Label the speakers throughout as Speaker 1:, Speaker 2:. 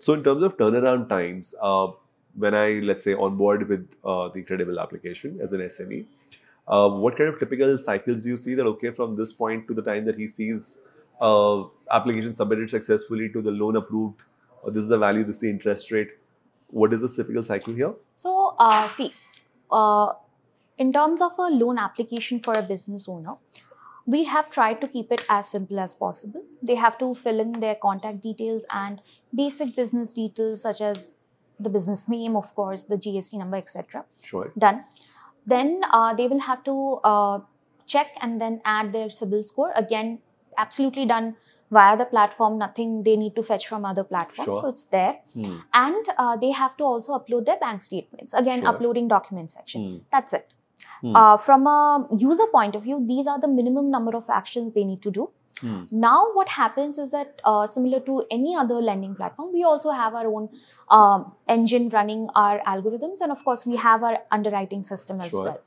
Speaker 1: So in terms of turnaround times, uh, when I let's say onboard with uh, the Credible application as an SME, uh, what kind of typical cycles do you see that okay from this point to the time that he sees uh, application submitted successfully to the loan approved, or this is the value, this is the interest rate. What is the typical cycle here?
Speaker 2: So, uh, see, uh, in terms of a loan application for a business owner, we have tried to keep it as simple as possible. They have to fill in their contact details and basic business details such as the business name, of course, the GST number, etc.
Speaker 1: Sure.
Speaker 2: Done. Then uh, they will have to uh, check and then add their CIBIL score. Again, absolutely done via the platform. Nothing they need to fetch from other platforms.
Speaker 1: Sure.
Speaker 2: So it's there.
Speaker 1: Hmm.
Speaker 2: And uh, they have to also upload their bank statements. Again,
Speaker 1: Sure.
Speaker 2: uploading document section.
Speaker 1: Hmm.
Speaker 2: That's it.
Speaker 1: Hmm.
Speaker 2: Uh, from a user point of view, these are the minimum number of actions they need to do.
Speaker 1: Hmm.
Speaker 2: Now, what happens is that uh, similar to any other lending platform, we also have our own um, engine running our algorithms, and of course, we have our underwriting system as
Speaker 1: Sure.
Speaker 2: well.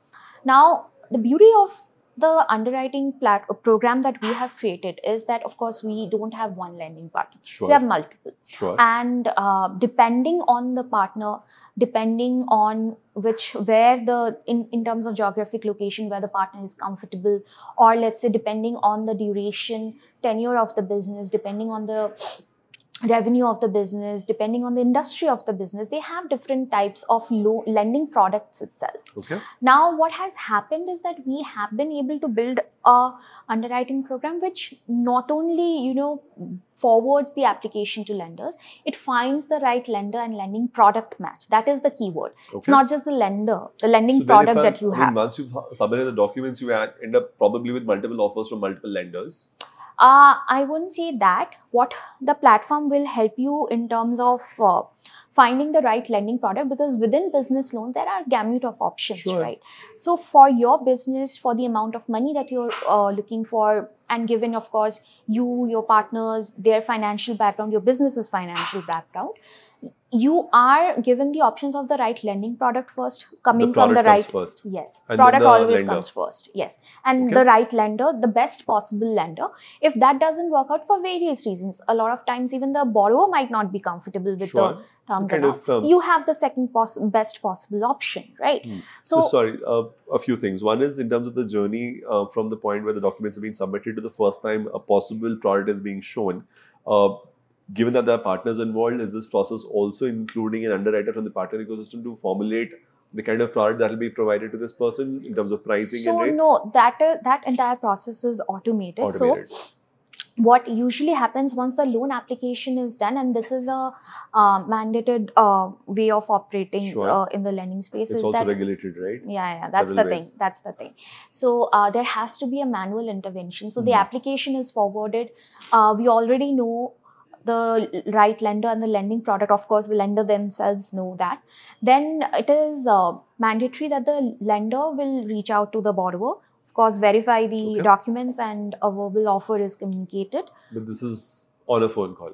Speaker 2: Now, the beauty of the underwriting plat- program that we have created is that, of course, we don't have one lending partner;
Speaker 1: Sure.
Speaker 2: we have multiple
Speaker 1: Sure.
Speaker 2: and uh, depending on the partner depending on which where the in, in terms of geographic location where the partner is comfortable or let's say depending on the duration tenure of the business depending on the revenue of the business depending on the industry of the business they have different types of low lending products itself
Speaker 1: okay.
Speaker 2: now what has happened is that we have been able to build a underwriting program which not only you know forwards the application to lenders it finds the right lender and lending product match that is the keyword
Speaker 1: Okay.
Speaker 2: it's not just the lender the lending
Speaker 1: So
Speaker 2: product that you
Speaker 1: I
Speaker 2: have
Speaker 1: mean, once you've submitted the documents, you end up probably with multiple offers from multiple lenders.
Speaker 2: Uh, I wouldn't say that. What the platform will help you in terms of uh, finding the right lending product because within business loan there are gamut of options,
Speaker 1: Sure.
Speaker 2: right? So for your business, for the amount of money that you're uh, looking for, and given of course you, your partners, their financial background, your business's financial background. You are given the options of the right lending product first, coming
Speaker 1: the
Speaker 2: from the right
Speaker 1: comes first.
Speaker 2: Yes,
Speaker 1: And
Speaker 2: product
Speaker 1: the
Speaker 2: always
Speaker 1: lender.
Speaker 2: comes first. Yes, and
Speaker 1: Okay.
Speaker 2: the right lender, the best possible lender. If that doesn't work out for various reasons, a lot of times even the borrower might not be comfortable with
Speaker 1: Sure.
Speaker 2: the terms
Speaker 1: kind
Speaker 2: and
Speaker 1: of terms.
Speaker 2: You have the second poss- best possible option, right?
Speaker 1: Hmm.
Speaker 2: So,
Speaker 1: So, sorry, uh, a few things. One is in terms of the journey uh, from the point where the documents have been submitted to the first time a possible product is being shown. Uh, given that there are partners involved, is this process also including an underwriter from the partner ecosystem to formulate the kind of product that will be provided to this person in terms of pricing
Speaker 2: so
Speaker 1: and rates?
Speaker 2: no, that uh, that entire process is automated.
Speaker 1: Automated.
Speaker 2: So what usually happens once the loan application is done and this is a uh, mandated uh, way of operating
Speaker 1: Sure.
Speaker 2: uh, in the lending space
Speaker 1: it's
Speaker 2: is
Speaker 1: also
Speaker 2: that
Speaker 1: regulated, right?
Speaker 2: yeah yeah that's
Speaker 1: Several
Speaker 2: the thing that's the thing so uh, there has to be a manual intervention so the
Speaker 1: Mhm.
Speaker 2: application is forwarded uh, we already know the right lender and the lending product of course the lender themselves know that then it is uh, mandatory that the lender will reach out to the borrower of course verify the
Speaker 1: Okay.
Speaker 2: documents and a verbal offer is communicated
Speaker 1: But this is on a phone call.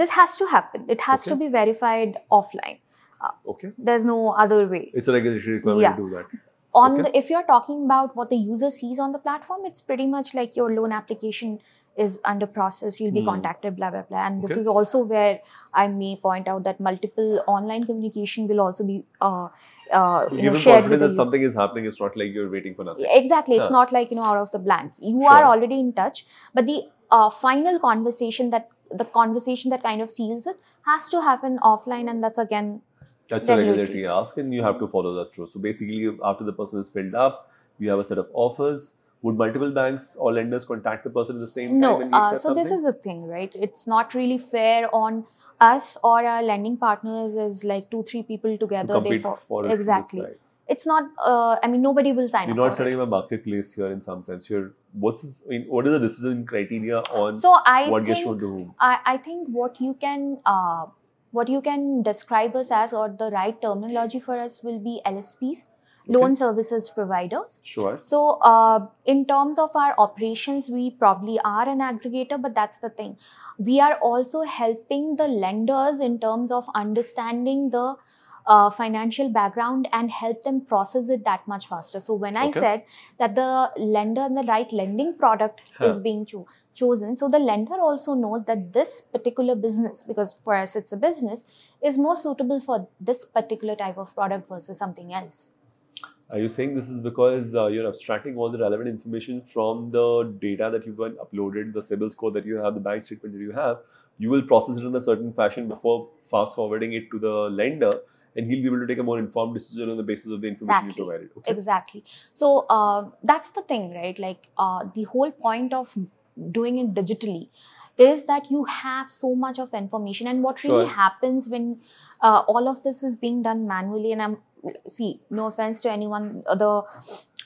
Speaker 2: this has to happen it has to be verified offline
Speaker 1: Okay.
Speaker 2: there's no other way
Speaker 1: It's a regulatory requirement
Speaker 2: Yeah.
Speaker 1: to do that.
Speaker 2: On
Speaker 1: Okay.
Speaker 2: the if you're talking about what the user sees on the platform it's pretty much like your loan application is under process you'll be
Speaker 1: Hmm.
Speaker 2: contacted blah blah blah and this is also where i may point out that multiple online communication will also be uh, uh, you know shared
Speaker 1: confidence
Speaker 2: with
Speaker 1: that something is happening, it's not like you're waiting for nothing.
Speaker 2: Exactly it's
Speaker 1: Huh.
Speaker 2: not like you know out of the blank you
Speaker 1: Sure.
Speaker 2: are already in touch but the uh, final conversation that the conversation that kind of seals it has to happen offline and that's again
Speaker 1: That's a
Speaker 2: Regulatory.
Speaker 1: ask, and you have to follow that through. So basically, after the person is filled up, you have a set of offers. Would multiple banks or lenders contact the person at the same
Speaker 2: no
Speaker 1: time you
Speaker 2: uh, so this is the thing right it's not really fair on us or our lending partners as like two three people
Speaker 1: to
Speaker 2: together they
Speaker 1: compete
Speaker 2: for,
Speaker 1: for it
Speaker 2: exactly it's not uh, i mean nobody will sign
Speaker 1: You're
Speaker 2: up
Speaker 1: not setting up a marketplace here in some sense. You're what's this, I mean, what is the decision criteria on
Speaker 2: so i
Speaker 1: what gets
Speaker 2: think
Speaker 1: shown to whom?
Speaker 2: I, I think what you can uh, what you can describe us as or the right terminology for us will be lsps loan services providers
Speaker 1: Sure.
Speaker 2: So, uh, in terms of our operations, we probably are an aggregator, but that's the thing. We are also helping the lenders in terms of understanding the uh, financial background and help them process it that much faster. So, when I said that the lender and the right lending product
Speaker 1: Huh.
Speaker 2: is being cho- chosen. So the lender also knows that this particular business, because for us it's a business, is more suitable for this particular type of product versus something else.
Speaker 1: Are you saying this is because uh, you're abstracting all the relevant information from the data that you've uploaded, the CIBIL score that you have, the bank statement that you have? You will process it in a certain fashion before fast forwarding it to the lender, and he'll be able to take a more informed decision on the basis of the information
Speaker 2: Exactly.
Speaker 1: you provided. Okay.
Speaker 2: Exactly. So uh, that's the thing, right? Like uh, the whole point of doing it digitally is that you have so much of information, and what really
Speaker 1: Sure.
Speaker 2: happens when uh, all of this is being done manually. And I'm see, no offense to anyone, the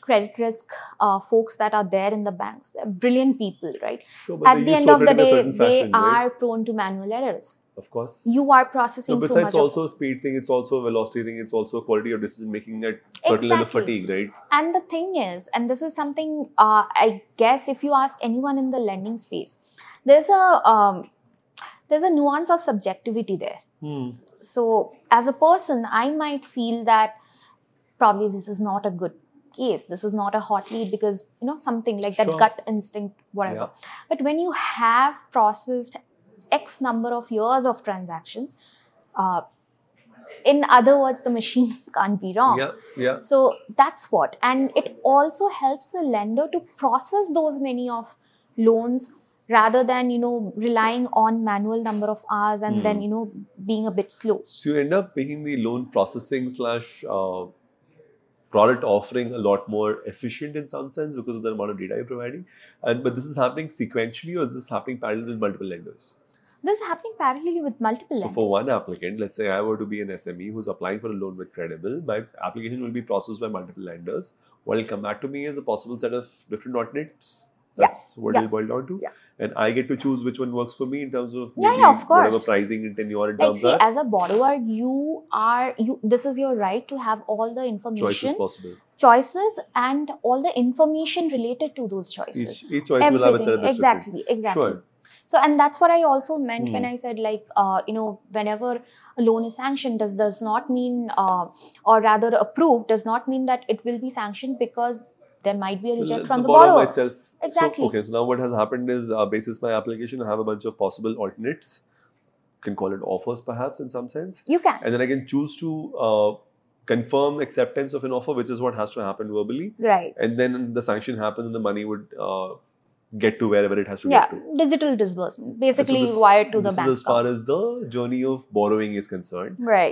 Speaker 2: credit risk uh, folks that are there in the banks, they're brilliant people, right?
Speaker 1: Sure, but
Speaker 2: At the end of the
Speaker 1: software in a
Speaker 2: day, they
Speaker 1: fashion, right?
Speaker 2: are prone to manual errors.
Speaker 1: Of course.
Speaker 2: You are processing so
Speaker 1: besides
Speaker 2: much of
Speaker 1: also a speed thing, it's also a velocity thing, it's also a quality of decision making at certain
Speaker 2: Exactly.
Speaker 1: fatigue, right?
Speaker 2: And the thing is, and this is something uh, I guess if you ask anyone in the lending space, there's a um, there's a nuance of subjectivity there.
Speaker 1: Hmm.
Speaker 2: So as a person, I might feel that probably this is not a good case. This is not a hot lead because you know something like that
Speaker 1: Sure.
Speaker 2: gut instinct, whatever. But when you have processed X number of years of transactions, uh, in other words, the machine can't be wrong.
Speaker 1: Yeah, yeah.
Speaker 2: So that's what. And it also helps the lender to process those many of loans rather than, you know, relying on manual number of hours and then,
Speaker 1: Hmm.
Speaker 2: you know, being a bit slow.
Speaker 1: So you end up making the loan processing slash uh, product offering a lot more efficient in some sense because of the amount of data you're providing. And but this is happening sequentially, or is this happening parallel with multiple lenders?
Speaker 2: This is happening parallelly with multiple
Speaker 1: So
Speaker 2: lenders.
Speaker 1: So for one applicant, let's say I were to be an SME who's applying for a loan with Credible, my application will be processed by multiple lenders. What will come back to me is a possible set of different alternates.
Speaker 2: Yeah,
Speaker 1: That's what
Speaker 2: yeah,
Speaker 1: it'll boil down to.
Speaker 2: yeah.
Speaker 1: And I get to choose which one works for me in terms of
Speaker 2: Yeah, yeah, of course.
Speaker 1: whatever pricing and tenure and
Speaker 2: like
Speaker 1: terms
Speaker 2: see,
Speaker 1: are.
Speaker 2: as a borrower, you are you this is your right to have all the information,
Speaker 1: Choice is possible.
Speaker 2: choices, and all the information related to those choices.
Speaker 1: Each, each choice will have its
Speaker 2: Everything.
Speaker 1: own
Speaker 2: exactly exactly
Speaker 1: Sure.
Speaker 2: so and that's what i also meant when
Speaker 1: Hmm.
Speaker 2: i said like uh, you know whenever a loan is sanctioned does does not mean uh, or rather approved does not mean that it will be sanctioned because there might be a reject from the, borrower,
Speaker 1: itself.
Speaker 2: Exactly.
Speaker 1: So, okay, so now what has happened is, uh, basis my application, I have a bunch of possible alternates. can call it offers, perhaps in some sense,
Speaker 2: you can
Speaker 1: and then I can choose to uh, confirm acceptance of an offer, which is what has to happen verbally,
Speaker 2: right
Speaker 1: and then the sanction happens, and the money would uh, get to wherever it has to
Speaker 2: yeah
Speaker 1: get to.
Speaker 2: Yeah, digital disbursement basically
Speaker 1: so this-
Speaker 2: wired to the bank
Speaker 1: as far as the journey of borrowing is concerned.
Speaker 2: right